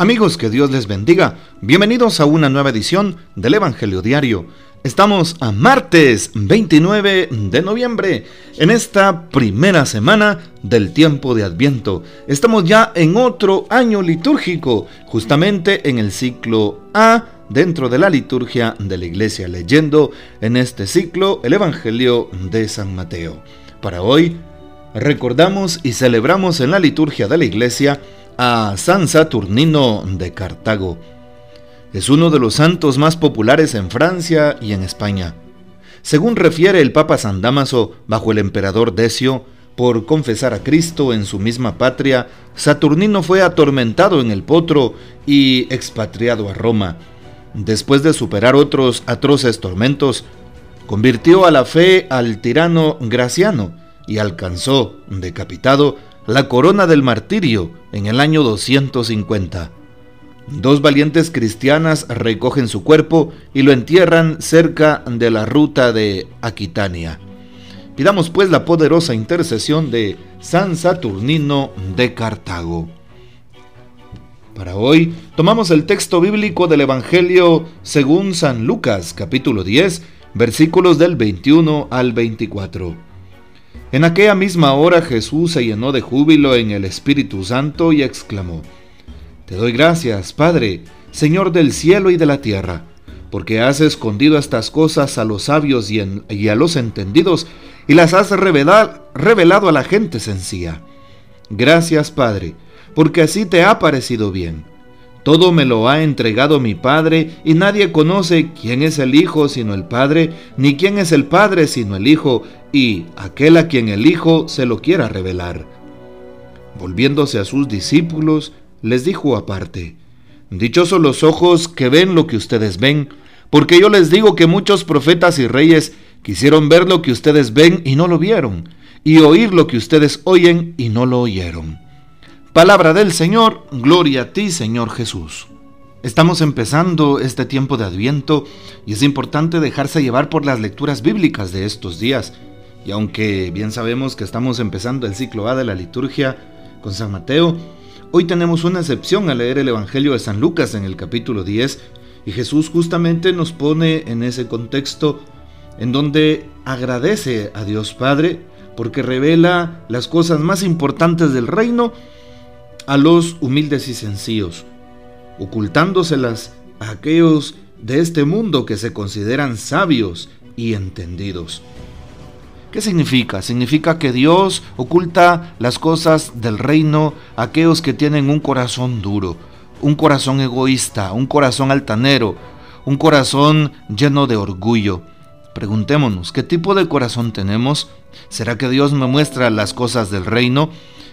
Amigos, que Dios les bendiga. Bienvenidos a una nueva edición del Evangelio Diario. Estamos a martes 29 de noviembre, en esta primera semana del tiempo de Adviento. Estamos ya en otro año litúrgico, justamente en el ciclo A dentro de la liturgia de la iglesia, leyendo en este ciclo el Evangelio de San Mateo. Para hoy recordamos y celebramos en la liturgia de la iglesia a San Saturnino de Cartago. Es uno de los santos más populares en Francia y en España. Según refiere el Papa San Damaso bajo el emperador Decio, por confesar a Cristo en su misma patria, Saturnino fue atormentado en el potro y expatriado a Roma. Después de superar otros atroces tormentos, convirtió a la fe al tirano Graciano y alcanzó, decapitado, la corona del martirio en el año 250. Dos valientes cristianas recogen su cuerpo y lo entierran cerca de la ruta de Aquitania. Pidamos pues la poderosa intercesión de San Saturnino de Cartago. Para hoy tomamos el texto bíblico del Evangelio según San Lucas capítulo 10 versículos del 21 al 24. En aquella misma hora Jesús se llenó de júbilo en el Espíritu Santo y exclamó, Te doy gracias, Padre, Señor del cielo y de la tierra, porque has escondido estas cosas a los sabios y, a los entendidos y las has revelado a la gente sencilla. Gracias, Padre, porque así te ha parecido bien. Todo me lo ha entregado mi Padre, y nadie conoce quién es el Hijo sino el Padre, ni quién es el Padre sino el Hijo, y aquel a quien el Hijo se lo quiera revelar. Volviéndose a sus discípulos, les dijo aparte, Dichosos los ojos que ven lo que ustedes ven, porque yo les digo que muchos profetas y reyes quisieron ver lo que ustedes ven y no lo vieron, y oír lo que ustedes oyen y no lo oyeron. Palabra del Señor, gloria a ti Señor Jesús. Estamos empezando este tiempo de Adviento y es importante dejarse llevar por las lecturas bíblicas de estos días. Y aunque bien sabemos que estamos empezando el ciclo A de la liturgia con San Mateo, hoy tenemos una excepción al leer el Evangelio de San Lucas en el capítulo 10 y Jesús justamente nos pone en ese contexto en donde agradece a Dios Padre porque revela las cosas más importantes del reino a los humildes y sencillos, ocultándoselas a aquellos de este mundo que se consideran sabios y entendidos. ¿Qué significa? Significa que Dios oculta las cosas del reino a aquellos que tienen un corazón duro, un corazón egoísta, un corazón altanero, un corazón lleno de orgullo. Preguntémonos, ¿qué tipo de corazón tenemos? ¿Será que Dios me muestra las cosas del reino?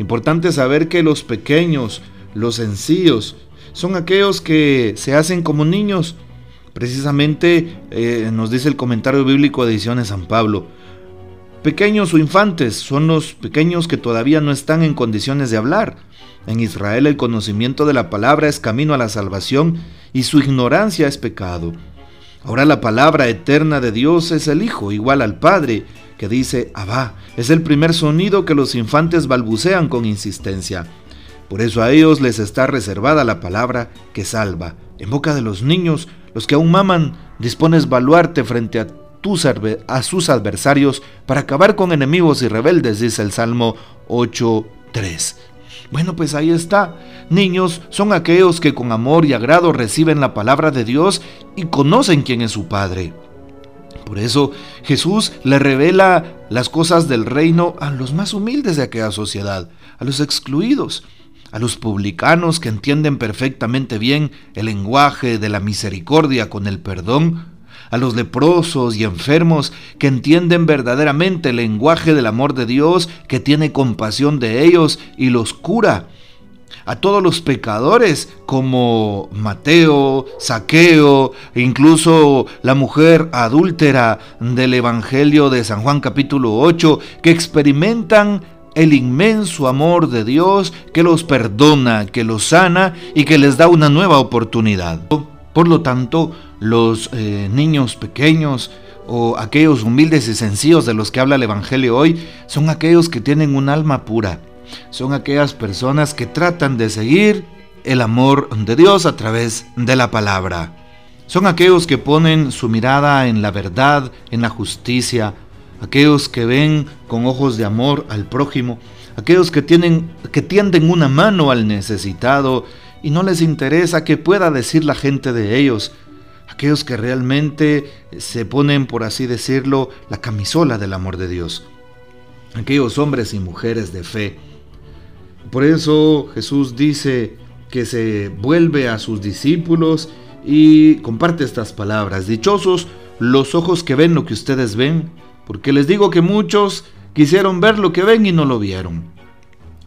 Importante saber que los pequeños, los sencillos, son aquellos que se hacen como niños. Precisamente eh, nos dice el comentario bíblico de Ediciones San Pablo. Pequeños o infantes son los pequeños que todavía no están en condiciones de hablar. En Israel el conocimiento de la palabra es camino a la salvación y su ignorancia es pecado. Ahora la palabra eterna de Dios es el Hijo, igual al Padre, que dice Abba. Es el primer sonido que los infantes balbucean con insistencia. Por eso a ellos les está reservada la palabra que salva. En boca de los niños, los que aún maman, dispones baluarte frente a, a sus adversarios para acabar con enemigos y rebeldes, dice el Salmo 8.3. Bueno, pues ahí está. Niños son aquellos que con amor y agrado reciben la palabra de Dios y conocen quién es su Padre. Por eso Jesús le revela las cosas del reino a los más humildes de aquella sociedad, a los excluidos, a los publicanos que entienden perfectamente bien el lenguaje de la misericordia con el perdón, a los leprosos y enfermos que entienden verdaderamente el lenguaje del amor de Dios, que tiene compasión de ellos y los cura, a todos los pecadores como Mateo, Saqueo, incluso la mujer adúltera del Evangelio de San Juan capítulo 8, que experimentan el inmenso amor de Dios que los perdona, que los sana y que les da una nueva oportunidad. Por lo tanto, los eh, niños pequeños o aquellos humildes y sencillos de los que habla el Evangelio hoy son aquellos que tienen un alma pura. Son aquellas personas que tratan de seguir el amor de Dios a través de la palabra. Son aquellos que ponen su mirada en la verdad, en la justicia, aquellos que ven con ojos de amor al prójimo, aquellos que tienen que tienden una mano al necesitado y no les interesa qué pueda decir la gente de ellos, aquellos que realmente se ponen, por así decirlo, la camisola del amor de Dios, aquellos hombres y mujeres de fe. Por eso Jesús dice que se vuelve a sus discípulos y comparte estas palabras. Dichosos los ojos que ven lo que ustedes ven, porque les digo que muchos quisieron ver lo que ven y no lo vieron.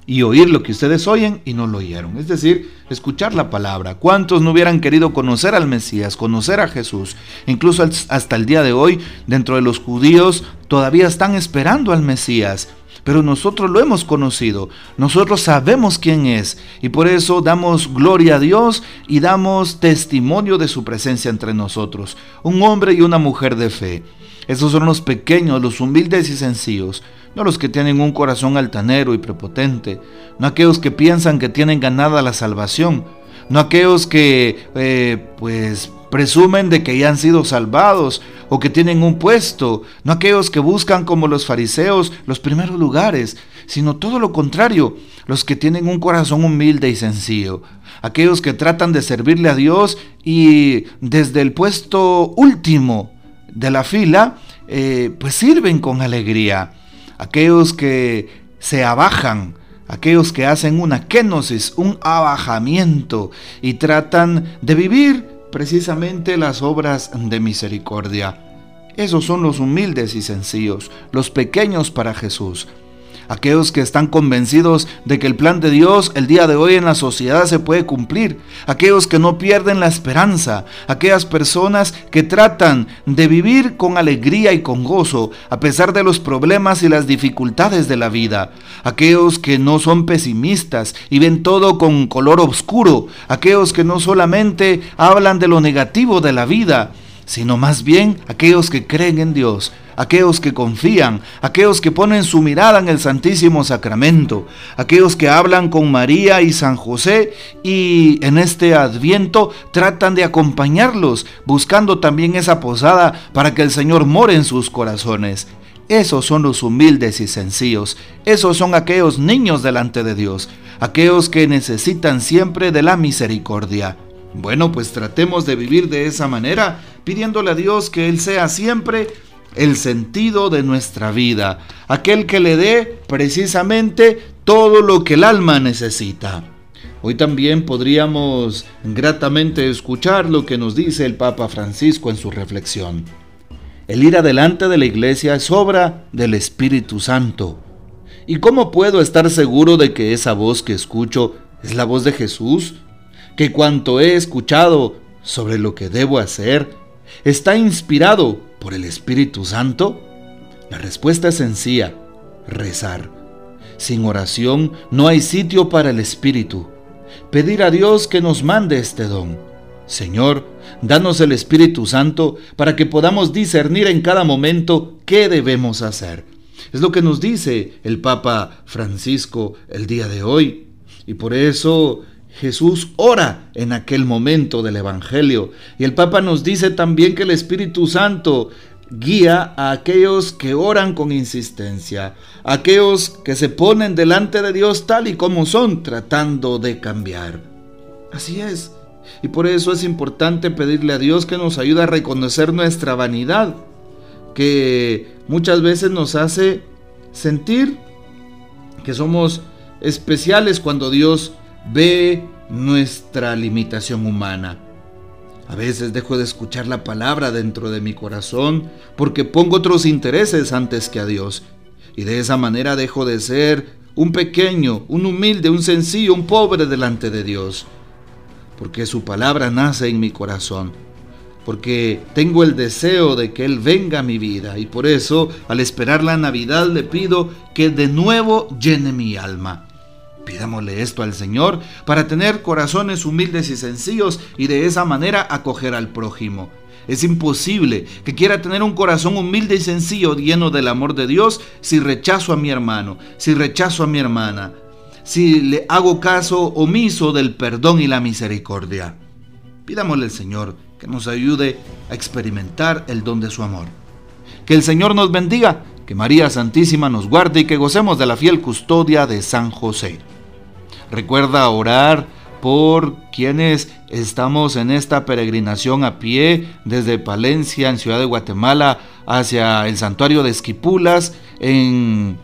Y oír lo que ustedes oyen y no lo oyeron. Es decir, escuchar la palabra. ¿Cuántos no hubieran querido conocer al Mesías, conocer a Jesús? Incluso hasta el día de hoy, dentro de los judíos, todavía están esperando al Mesías pero nosotros lo hemos conocido, nosotros sabemos quién es y por eso damos gloria a Dios y damos testimonio de su presencia entre nosotros, un hombre y una mujer de fe. Esos son los pequeños, los humildes y sencillos, no los que tienen un corazón altanero y prepotente, no aquellos que piensan que tienen ganada la salvación, no aquellos que eh, pues presumen de que ya han sido salvados o que tienen un puesto, no aquellos que buscan como los fariseos los primeros lugares, sino todo lo contrario, los que tienen un corazón humilde y sencillo, aquellos que tratan de servirle a Dios y desde el puesto último de la fila, eh, pues sirven con alegría, aquellos que se abajan, aquellos que hacen una kenosis, un abajamiento y tratan de vivir precisamente las obras de misericordia. Esos son los humildes y sencillos, los pequeños para Jesús, aquellos que están convencidos de que el plan de Dios el día de hoy en la sociedad se puede cumplir, aquellos que no pierden la esperanza, aquellas personas que tratan de vivir con alegría y con gozo a pesar de los problemas y las dificultades de la vida, aquellos que no son pesimistas y ven todo con color oscuro, aquellos que no solamente hablan de lo negativo de la vida, sino más bien aquellos que creen en Dios, aquellos que confían, aquellos que ponen su mirada en el Santísimo Sacramento, aquellos que hablan con María y San José y en este adviento tratan de acompañarlos, buscando también esa posada para que el Señor more en sus corazones. Esos son los humildes y sencillos, esos son aquellos niños delante de Dios, aquellos que necesitan siempre de la misericordia. Bueno, pues tratemos de vivir de esa manera, pidiéndole a Dios que Él sea siempre el sentido de nuestra vida, aquel que le dé precisamente todo lo que el alma necesita. Hoy también podríamos gratamente escuchar lo que nos dice el Papa Francisco en su reflexión. El ir adelante de la iglesia es obra del Espíritu Santo. ¿Y cómo puedo estar seguro de que esa voz que escucho es la voz de Jesús? Que cuanto he escuchado sobre lo que debo hacer está inspirado por el Espíritu Santo? La respuesta es sencilla, rezar. Sin oración no hay sitio para el Espíritu. Pedir a Dios que nos mande este don. Señor, danos el Espíritu Santo para que podamos discernir en cada momento qué debemos hacer. Es lo que nos dice el Papa Francisco el día de hoy. Y por eso Jesús ora en aquel momento del Evangelio. Y el Papa nos dice también que el Espíritu Santo guía a aquellos que oran con insistencia, aquellos que se ponen delante de Dios tal y como son, tratando de cambiar. Así es. Y por eso es importante pedirle a Dios que nos ayude a reconocer nuestra vanidad, que muchas veces nos hace sentir que somos especiales cuando Dios ve nuestra limitación humana. A veces dejo de escuchar la palabra dentro de mi corazón porque pongo otros intereses antes que a Dios. Y de esa manera dejo de ser un pequeño, un humilde, un sencillo, un pobre delante de Dios. Porque su palabra nace en mi corazón. Porque tengo el deseo de que Él venga a mi vida. Y por eso, al esperar la Navidad, le pido que de nuevo llene mi alma. Pidámosle esto al Señor para tener corazones humildes y sencillos y de esa manera acoger al prójimo. Es imposible que quiera tener un corazón humilde y sencillo lleno del amor de Dios si rechazo a mi hermano, si rechazo a mi hermana, si le hago caso omiso del perdón y la misericordia. Pidámosle al Señor que nos ayude a experimentar el don de su amor. Que el Señor nos bendiga, que María Santísima nos guarde y que gocemos de la fiel custodia de San José. Recuerda orar por quienes estamos en esta peregrinación a pie desde Palencia, en Ciudad de Guatemala, hacia el santuario de Esquipulas, en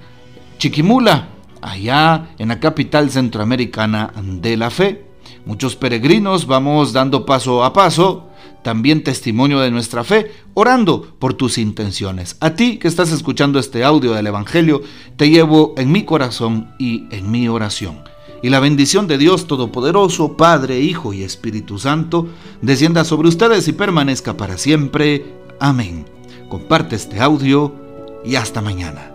Chiquimula, allá en la capital centroamericana de la fe. Muchos peregrinos vamos dando paso a paso, también testimonio de nuestra fe, orando por tus intenciones. A ti que estás escuchando este audio del Evangelio, te llevo en mi corazón y en mi oración. Y la bendición de Dios Todopoderoso, Padre, Hijo y Espíritu Santo, descienda sobre ustedes y permanezca para siempre. Amén. Comparte este audio y hasta mañana.